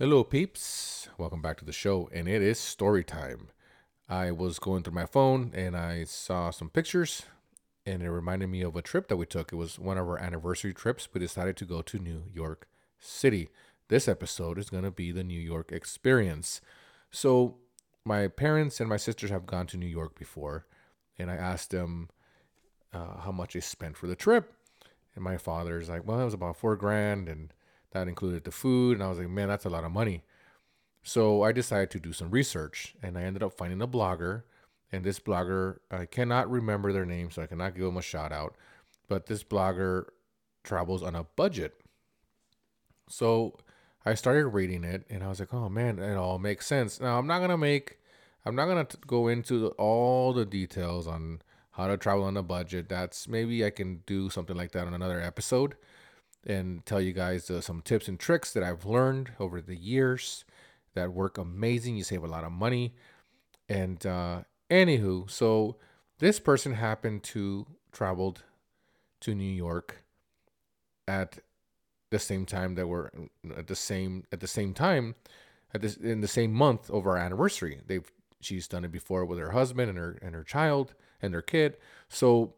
Hello, peeps. Welcome back to the show, and it is story time. I was going through my phone and I saw some pictures, and it reminded me of a trip that we took. It was one of our anniversary trips. We decided to go to New York City. This episode is going to be the New York experience. So, my parents and my sisters have gone to New York before, and I asked them uh, how much they spent for the trip. And my father's like, well, it was about four grand, and that included the food. And I was like, man, that's a lot of money. So I decided to do some research, and I ended up finding a blogger. And this blogger, I cannot remember their name, so I cannot give them a shout out. But this blogger travels on a budget. So I started reading it, and I was like, oh man, it all makes sense. Now I'm not gonna make, I'm not gonna go into the, all the details on how to travel on a budget. That's maybe I can do something like that on another episode and tell you guys uh, some tips and tricks that I've learned over the years that work amazing. You save a lot of money. And uh, anywho, so this person happened to traveled to New York at the same time that we're at the same at the same time at this in the same month of our anniversary. They've she's done it before with her husband and her and her child and their kid. So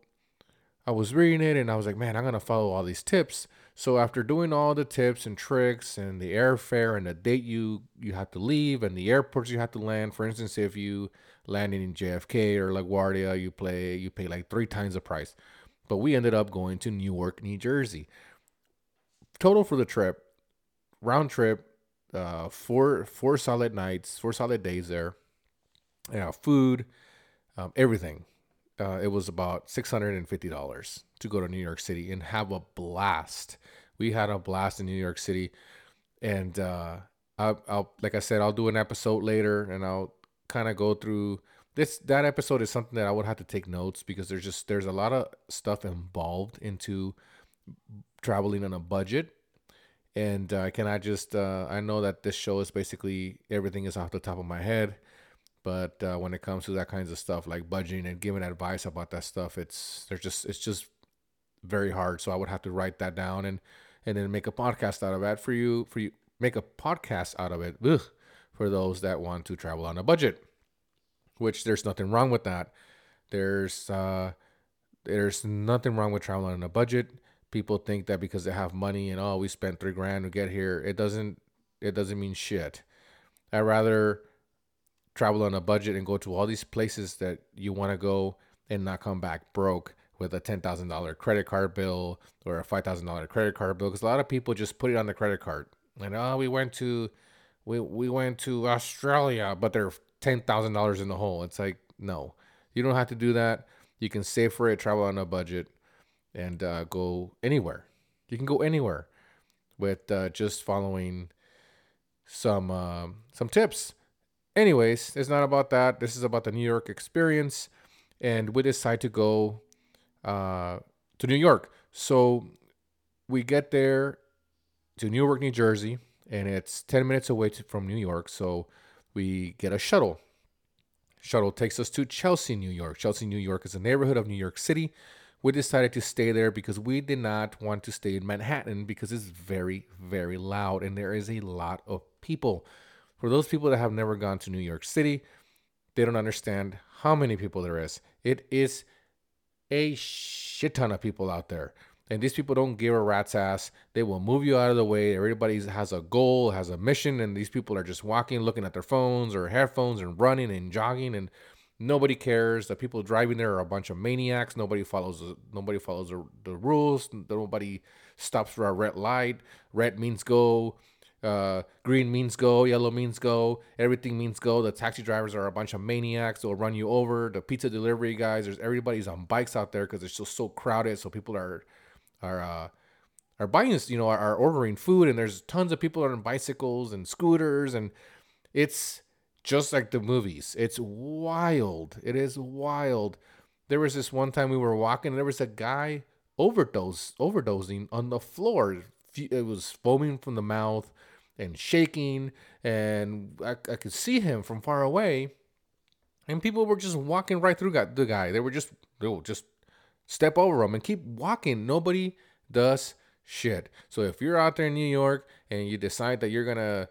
I was reading it and I was like, man, I'm gonna follow all these tips. So after doing all the tips and tricks and the airfare and the date you you have to leave and the airports you have to land, for instance, if you landing in JFK or LaGuardia, you play you pay like three times the price. But we ended up going to Newark, New Jersey. Total for the trip, round trip, uh, four four solid nights, four solid days there. Yeah, food, um, everything uh, it was about $650 to go to New York City and have a blast. We had a blast in New York City. And uh, I'll, I'll, like I said, I'll do an episode later and I'll kind of go through this. That episode is something that I would have to take notes because there's just, there's a lot of stuff involved into traveling on a budget. And uh, can I just, uh, I know that this show is basically everything is off the top of my head but uh, when it comes to that kinds of stuff like budgeting and giving advice about that stuff it's there's just it's just very hard so i would have to write that down and and then make a podcast out of that for you for you make a podcast out of it ugh, for those that want to travel on a budget which there's nothing wrong with that. There's uh there's nothing wrong with traveling on a budget. People think that because they have money and oh we spent three grand to get here it doesn't it doesn't mean shit. I'd rather travel on a budget and go to all these places that you want to go and not come back broke with a $10,000 credit card bill or a $5,000 credit card bill because a lot of people just put it on the credit card. And oh, we went to we we went to Australia, but they're $10,000 in the hole. It's like, no. You don't have to do that. You can save for it, travel on a budget and uh, go anywhere. You can go anywhere with uh, just following some uh, some tips Anyways, it's not about that. This is about the New York experience. And we decide to go uh, to New York. So we get there to Newark, New Jersey, and it's 10 minutes away to, from New York. So we get a shuttle. Shuttle takes us to Chelsea, New York. Chelsea, New York is a neighborhood of New York City. We decided to stay there because we did not want to stay in Manhattan because it's very, very loud and there is a lot of people. For those people that have never gone to New York City, they don't understand how many people there is. It is a shit ton of people out there. And these people don't give a rat's ass. They will move you out of the way. Everybody has a goal, has a mission, and these people are just walking, looking at their phones or headphones and running and jogging, and nobody cares. The people driving there are a bunch of maniacs. Nobody follows. Nobody follows the, the rules. Nobody stops for a red light. Red means go. Uh, green means go, yellow means go, everything means go. The taxi drivers are a bunch of maniacs. They'll run you over. The pizza delivery guys, there's everybody's on bikes out there because it's just so crowded. So people are are uh, are buying, you know, are, are ordering food, and there's tons of people on bicycles and scooters, and it's just like the movies. It's wild. It is wild. There was this one time we were walking, and there was a guy overdose overdosing on the floor. It was foaming from the mouth and shaking, and I, I could see him from far away. And people were just walking right through the guy. They were just they will just step over him and keep walking. Nobody does shit. So if you're out there in New York and you decide that you're gonna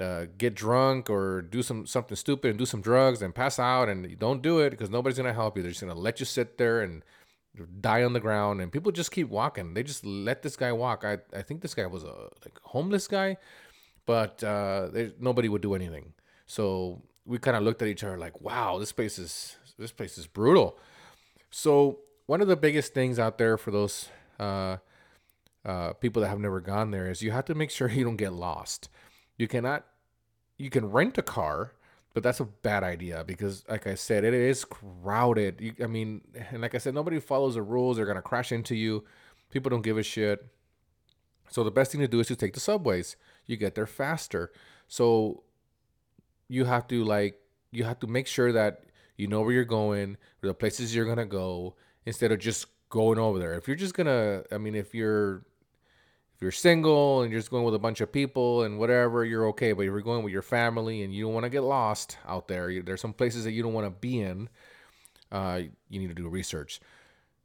uh, get drunk or do some something stupid and do some drugs and pass out and you don't do it because nobody's gonna help you. They're just gonna let you sit there and die on the ground and people just keep walking. They just let this guy walk. I, I think this guy was a like homeless guy, but uh, nobody would do anything. So we kind of looked at each other like, wow, this place is this place is brutal. So one of the biggest things out there for those uh, uh, people that have never gone there is you have to make sure you don't get lost. You cannot, you can rent a car, but that's a bad idea because, like I said, it is crowded. You, I mean, and like I said, nobody follows the rules. They're gonna crash into you. People don't give a shit. So the best thing to do is to take the subways. You get there faster. So you have to like you have to make sure that you know where you're going, the places you're gonna go, instead of just going over there. If you're just gonna, I mean, if you're if you're single and you're just going with a bunch of people and whatever, you're okay. But if you're going with your family and you don't want to get lost out there, there's some places that you don't want to be in. Uh, you need to do research.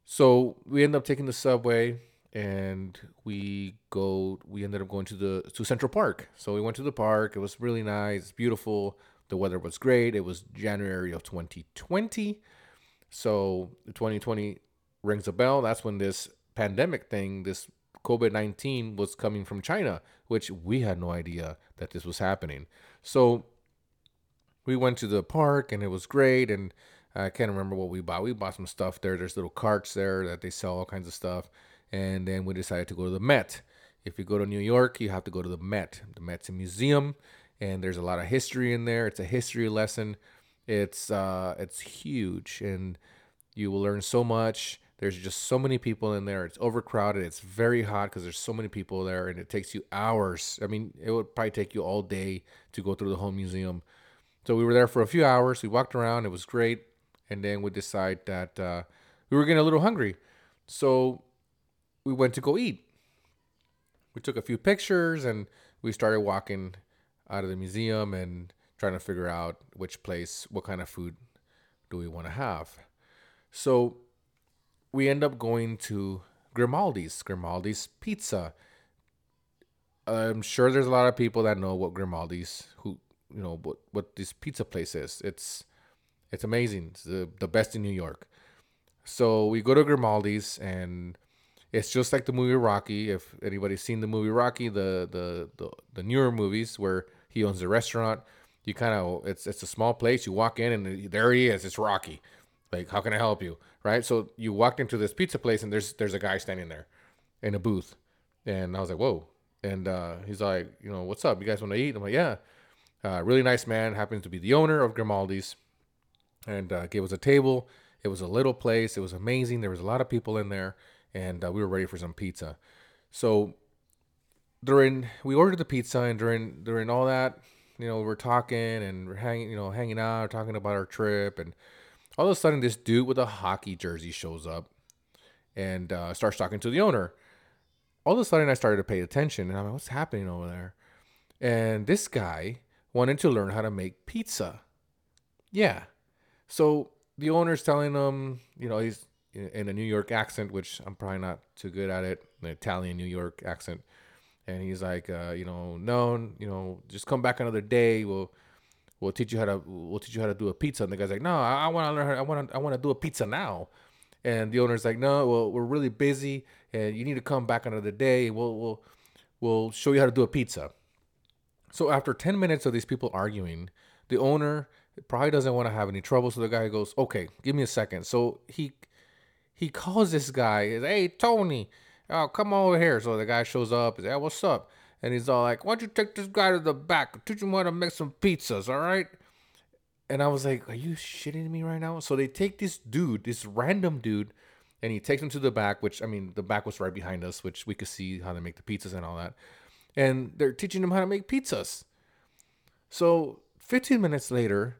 So we end up taking the subway and we go. We ended up going to the to Central Park. So we went to the park. It was really nice, beautiful. The weather was great. It was January of 2020. So 2020 rings a bell. That's when this pandemic thing, this COVID 19 was coming from China, which we had no idea that this was happening. So we went to the park and it was great. And I can't remember what we bought. We bought some stuff there. There's little carts there that they sell all kinds of stuff. And then we decided to go to the Met. If you go to New York, you have to go to the Met. The Met's a museum, and there's a lot of history in there. It's a history lesson. It's uh, it's huge, and you will learn so much. There's just so many people in there. It's overcrowded. It's very hot because there's so many people there, and it takes you hours. I mean, it would probably take you all day to go through the whole museum. So we were there for a few hours. We walked around. It was great, and then we decided that uh, we were getting a little hungry, so we went to go eat. We took a few pictures, and we started walking out of the museum and trying to figure out which place, what kind of food do we want to have. So we end up going to Grimaldi's, Grimaldi's Pizza. I'm sure there's a lot of people that know what Grimaldi's, who you know what what this pizza place is. It's it's amazing. It's the the best in New York. So we go to Grimaldi's and it's just like the movie Rocky. If anybody's seen the movie Rocky, the the the, the newer movies where he owns a restaurant, you kind of it's it's a small place. You walk in and there he is. It's Rocky. Like, how can I help you? Right. So you walked into this pizza place and there's there's a guy standing there in a booth. And I was like, whoa. And uh, he's like, you know, what's up? You guys want to eat? I'm like, yeah. Uh, really nice man. Happens to be the owner of Grimaldi's. And uh, gave us a table. It was a little place. It was amazing. There was a lot of people in there. And uh, we were ready for some pizza. So during we ordered the pizza and during during all that, you know, we're talking and we're hanging, you know, hanging out, talking about our trip and all of a sudden, this dude with a hockey jersey shows up and uh, starts talking to the owner. All of a sudden, I started to pay attention, and I'm like, "What's happening over there?" And this guy wanted to learn how to make pizza. Yeah, so the owner's telling him, you know, he's in a New York accent, which I'm probably not too good at it, an Italian New York accent. And he's like, uh, you know, no, you know, just come back another day. We'll we'll teach you how to we'll teach you how to do a pizza. And the guy's like, no, I, I want to learn. How, I want to I want to do a pizza now. And the owner's like, no, well, we're really busy, and you need to come back another day. We'll we'll we'll show you how to do a pizza. So after ten minutes of these people arguing, the owner probably doesn't want to have any trouble. So the guy goes, okay, give me a second. So he he calls this guy, hey Tony, oh come over here. So the guy shows up. He's like, hey, what's up? And he's all like, why don't you take this guy to the back? Teach him how to make some pizzas, all right? And I was like, are you shitting me right now? So they take this dude, this random dude, and he takes him to the back, which, I mean, the back was right behind us, which we could see how to make the pizzas and all that. And they're teaching him how to make pizzas. So 15 minutes later,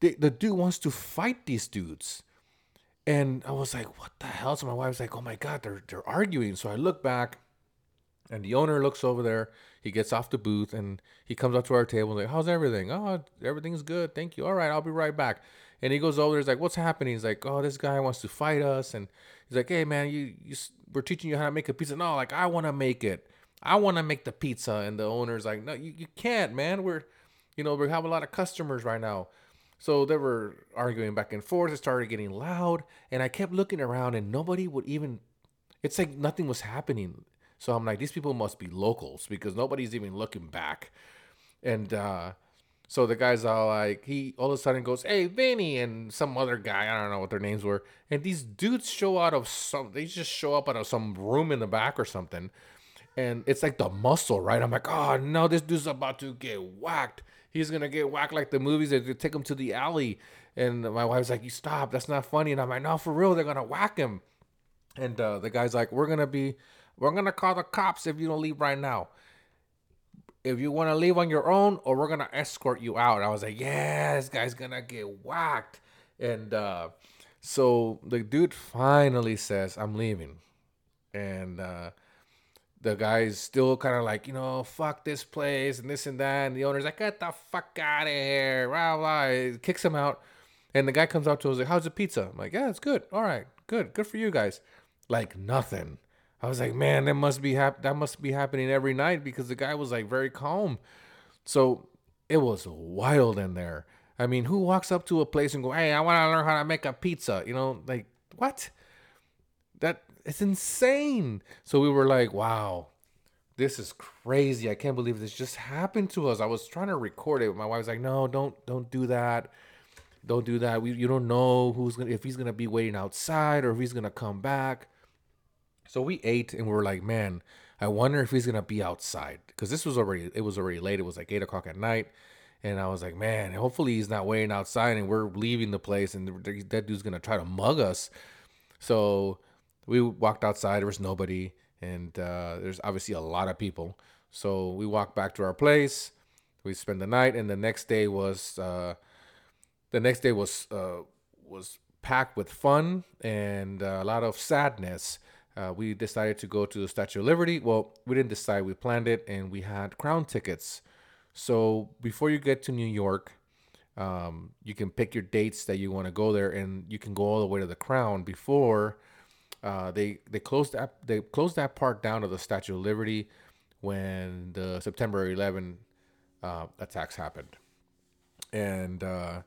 the, the dude wants to fight these dudes. And I was like, what the hell? So my wife's like, oh my God, they're, they're arguing. So I look back and the owner looks over there. He gets off the booth and he comes up to our table and like, "How's everything? Oh, everything's good. Thank you. All right, I'll be right back." And he goes over there. He's like, "What's happening?" He's like, "Oh, this guy wants to fight us." And he's like, "Hey, man, you, you we're teaching you how to make a pizza. No, like I want to make it." I want to make the pizza. And the owner's like, no, you, you can't, man. We're, you know, we have a lot of customers right now. So they were arguing back and forth. It started getting loud. And I kept looking around and nobody would even, it's like nothing was happening. So I'm like, these people must be locals because nobody's even looking back. And, uh, so the guy's all like, he all of a sudden goes, "Hey, Vinny," and some other guy, I don't know what their names were, and these dudes show out of some, they just show up out of some room in the back or something, and it's like the muscle, right? I'm like, oh no, this dude's about to get whacked. He's gonna get whacked like the movies. They take him to the alley, and my wife's like, you stop, that's not funny, and I'm like, no, for real, they're gonna whack him, and uh, the guy's like, we're gonna be, we're gonna call the cops if you don't leave right now if you want to leave on your own or we're gonna escort you out. I was like, yeah, this guy's gonna get whacked. And uh, so the dude finally says, I'm leaving. And uh, the guy's still kind of like, you know, fuck this place and this and that. And the owner's like, get the fuck out of here. Blah, blah. Kicks him out. And the guy comes up to us like, how's the pizza? I'm like, yeah, it's good. All right, good. Good for you guys. Like nothing. I was like, man, that must be hap- that must be happening every night because the guy was like very calm. So it was wild in there. I mean, who walks up to a place and go, "Hey, I want to learn how to make a pizza"? You know, like what? That it's insane. So we were like, "Wow, this is crazy! I can't believe this just happened to us." I was trying to record it. My wife was like, "No, don't, don't do that. Don't do that. We, you don't know who's gonna if he's gonna be waiting outside or if he's gonna come back." So we ate and we were like, man, I wonder if he's gonna be outside because this was already it was already late. It was like eight o'clock at night, and I was like, man, hopefully he's not waiting outside and we're leaving the place and that dude's gonna try to mug us. So we walked outside. There was nobody, and uh, there's obviously a lot of people. So we walked back to our place. We spent the night, and the next day was uh, the next day was uh, was packed with fun and uh, a lot of sadness uh, we decided to go to the Statue of Liberty. Well, we didn't decide, we planned it and we had crown tickets. So before you get to New York, um, you can pick your dates that you want to go there and you can go all the way to the crown before uh, they they closed that they closed that part down to the Statue of Liberty when the September 11 uh, attacks happened. And uh,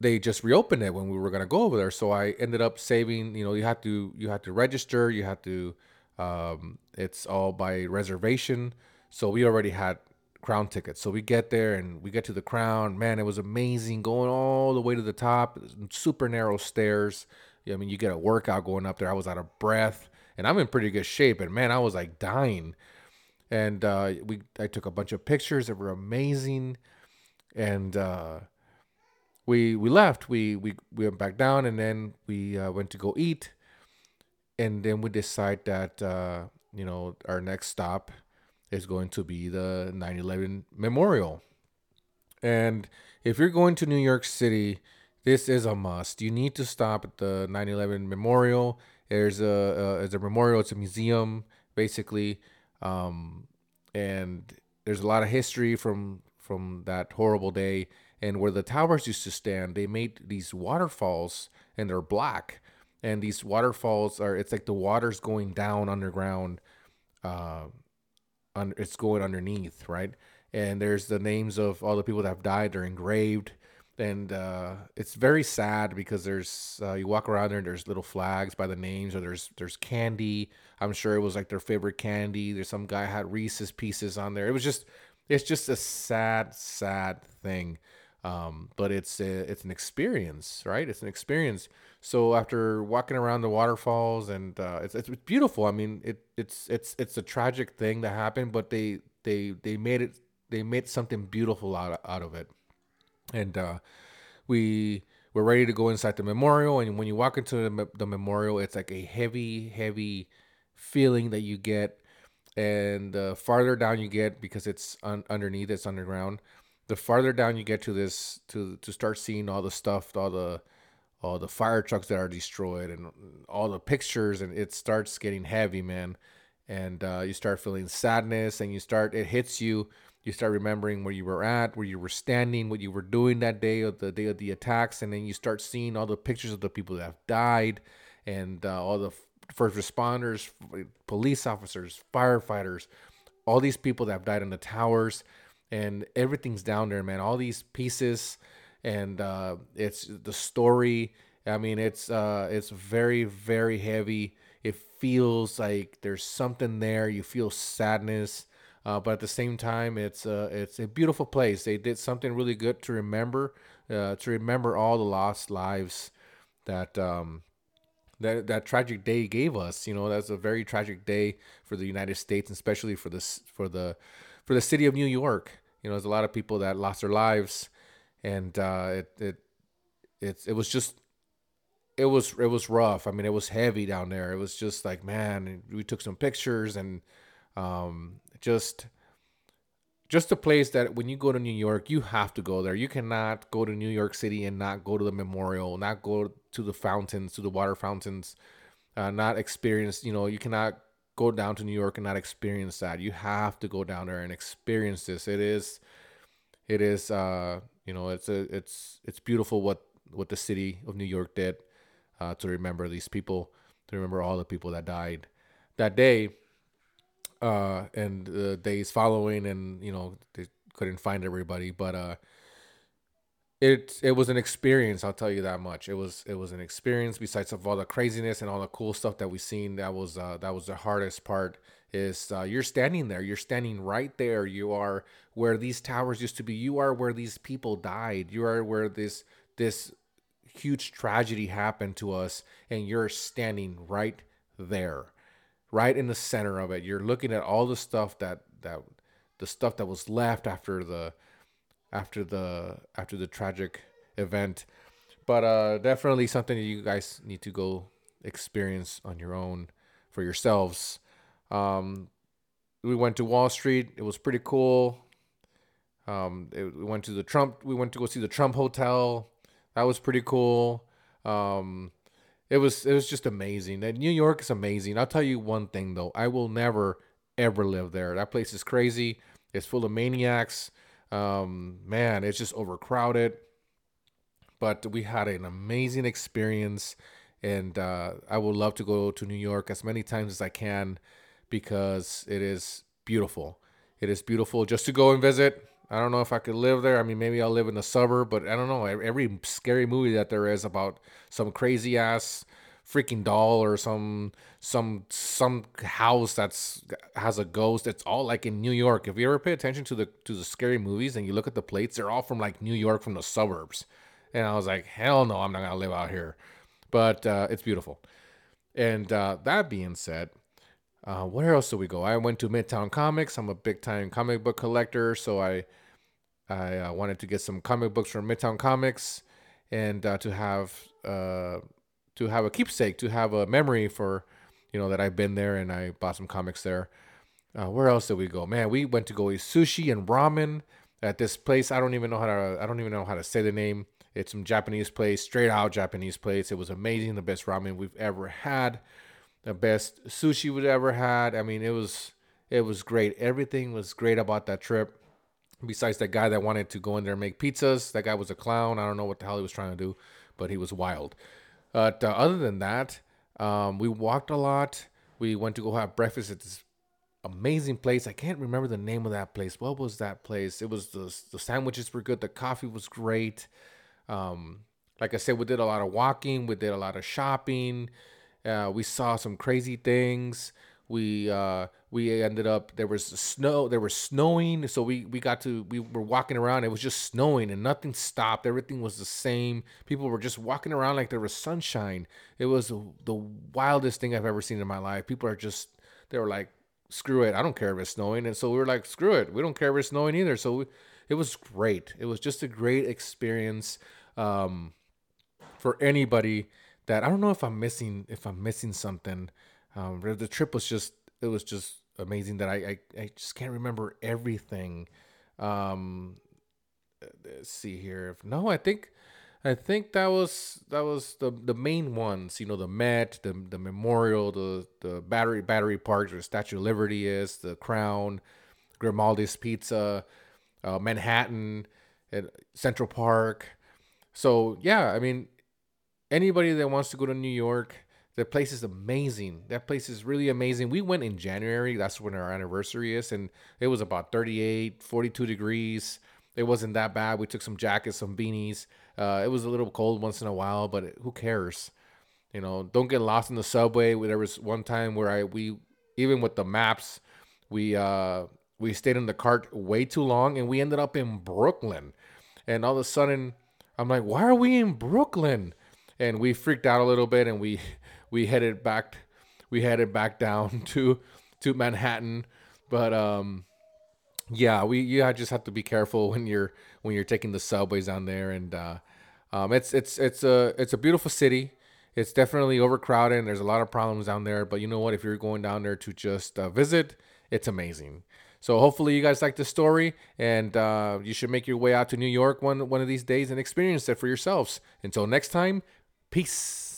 they just reopened it when we were gonna go over there. So I ended up saving. You know, you have to you have to register. You have to. Um, it's all by reservation. So we already had crown tickets. So we get there and we get to the crown. Man, it was amazing going all the way to the top. Super narrow stairs. I mean, you get a workout going up there. I was out of breath, and I'm in pretty good shape. And man, I was like dying. And uh, we, I took a bunch of pictures that were amazing. And uh, we we left. We we, we went back down, and then we uh, went to go eat, and then we decide that uh, you know our next stop is going to be the 9/11 memorial. And if you're going to New York City, this is a must. You need to stop at the 9/11 memorial. There's a there's a memorial. It's a museum basically, um, and there's a lot of history from from that horrible day and where the towers used to stand they made these waterfalls and they're black and these waterfalls are it's like the water's going down underground uh un, it's going underneath right and there's the names of all the people that have died they're engraved and uh, it's very sad because there's uh, you walk around there and there's little flags by the names or there's there's candy i'm sure it was like their favorite candy there's some guy had reese's pieces on there it was just it's just a sad sad thing um, but it's a, it's an experience, right? It's an experience. So after walking around the waterfalls and uh, it's, it's beautiful. I mean, it it's it's it's a tragic thing that happened, but they they they made it they made something beautiful out of, out of it, and uh, we we're ready to go inside the memorial. And when you walk into the, the memorial, it's like a heavy heavy feeling that you get. And the farther down you get because it's un- underneath it's underground the farther down you get to this to to start seeing all the stuff all the all the fire trucks that are destroyed and all the pictures and it starts getting heavy man. And uh, you start feeling sadness and you start it hits you you start remembering where you were at where you were standing what you were doing that day of the day of the attacks and then you start seeing all the pictures of the people that have died and uh, all the first responders, police officers, firefighters, all these people that have died in the towers, and everything's down there, man. All these pieces, and uh, it's the story. I mean, it's uh, it's very very heavy. It feels like there's something there. You feel sadness, uh, but at the same time, it's uh, it's a beautiful place. They did something really good to remember, uh, to remember all the lost lives that um, that that tragic day gave us. You know, that's a very tragic day for the United States, especially for this for the for the city of New York. You know, there's a lot of people that lost their lives, and uh, it it it's it was just it was it was rough. I mean, it was heavy down there. It was just like man, we took some pictures and um, just just a place that when you go to New York, you have to go there. You cannot go to New York City and not go to the memorial, not go to the fountains, to the water fountains, uh, not experience. You know, you cannot go down to New York and not experience that. You have to go down there and experience this. It is, it is, uh, you know, it's a, it's, it's beautiful what what the city of New York did uh, to remember these people, to remember all the people that died that day uh, and the days following, and you know they couldn't find everybody, but uh, it it was an experience. I'll tell you that much. It was it was an experience. Besides of all the craziness and all the cool stuff that we seen, that was uh, that was the hardest part. Is uh, you're standing there. You're standing right there. You are where these towers used to be. You are where these people died. You are where this this huge tragedy happened to us, and you're standing right there right in the center of it. You're looking at all the stuff that that the stuff that was left after the after the after the tragic event. But uh definitely something that you guys need to go experience on your own for yourselves. Um we went to Wall Street. It was pretty cool. Um, it, we went to the Trump. We went to go see the Trump Hotel. That was pretty cool. Um, it was it was just amazing. And New York is amazing. I'll tell you one thing though. I will never ever live there. That place is crazy. It's full of maniacs. Um, man, it's just overcrowded. But we had an amazing experience, and uh, I would love to go to New York as many times as I can because it is beautiful. It is beautiful just to go and visit. I don't know if I could live there. I mean, maybe I'll live in the suburb, but I don't know. Every scary movie that there is about some crazy ass freaking doll or some some some house that's has a ghost it's all like in new york. If you ever pay attention to the to the scary movies and you look at the plates they're all from like new york from the suburbs. And i was like hell no i'm not gonna live out here. But uh, it's beautiful. And uh, that being said uh, where else do we go? I went to midtown comics. I'm a big time comic book collector so i i uh, wanted to get some comic books from midtown comics and uh, to have uh, to have a keepsake, to have a memory for, you know, that I've been there and I bought some comics there. Uh, where else did we go? Man, we went to go eat sushi and ramen at this place. I don't even know how to. I don't even know how to say the name. It's some Japanese place, straight out Japanese place. It was amazing, the best ramen we've ever had, the best sushi we've ever had. I mean, it was it was great. Everything was great about that trip. Besides that guy that wanted to go in there and make pizzas, that guy was a clown. I don't know what the hell he was trying to do, but he was wild. But uh, other than that, um, we walked a lot. We went to go have breakfast at this amazing place. I can't remember the name of that place. What was that place? It was the the sandwiches were good. The coffee was great. Um, like I said, we did a lot of walking. We did a lot of shopping. Uh, we saw some crazy things we uh we ended up there was snow there was snowing so we we got to we were walking around it was just snowing and nothing stopped everything was the same. People were just walking around like there was sunshine. It was the wildest thing i've ever seen in my life. People are just they were like screw it i don't care if it's snowing. And so we were like screw it we don't care if it's snowing either. So we, it was great. It was just a great experience um for anybody that i don't know if i'm missing if i'm missing something um, the trip was just it was just amazing that I I, I just can't remember everything. Um, let's see here. No, I think I think that was that was the the main ones. You know, the Met, the the Memorial, the the Battery Battery Park, where the Statue of Liberty is, the Crown, Grimaldi's Pizza, uh, Manhattan, and Central Park. So yeah, I mean, anybody that wants to go to New York The place is amazing. That place is really amazing. We went in January. That's when our anniversary is. And it was about 38, 42 degrees. It wasn't that bad. We took some jackets, some beanies. Uh, it was a little cold once in a while, but who cares? You know, don't get lost in the subway. There was one time where I we even with the maps, we uh we stayed in the cart way too long and we ended up in Brooklyn. And all of a sudden, I'm like, why are we in Brooklyn? And we freaked out a little bit and we we headed back we headed back down to to Manhattan. But um yeah, we you just have to be careful when you're when you're taking the subways down there. And uh um it's it's it's a it's a beautiful city. It's definitely overcrowded. And there's a lot of problems down there. But you know what? If you're going down there to just uh, visit it's amazing. So hopefully you guys like the story. And uh, you should make your way out to new york one one of these days and experience it for yourselves. Until next time peace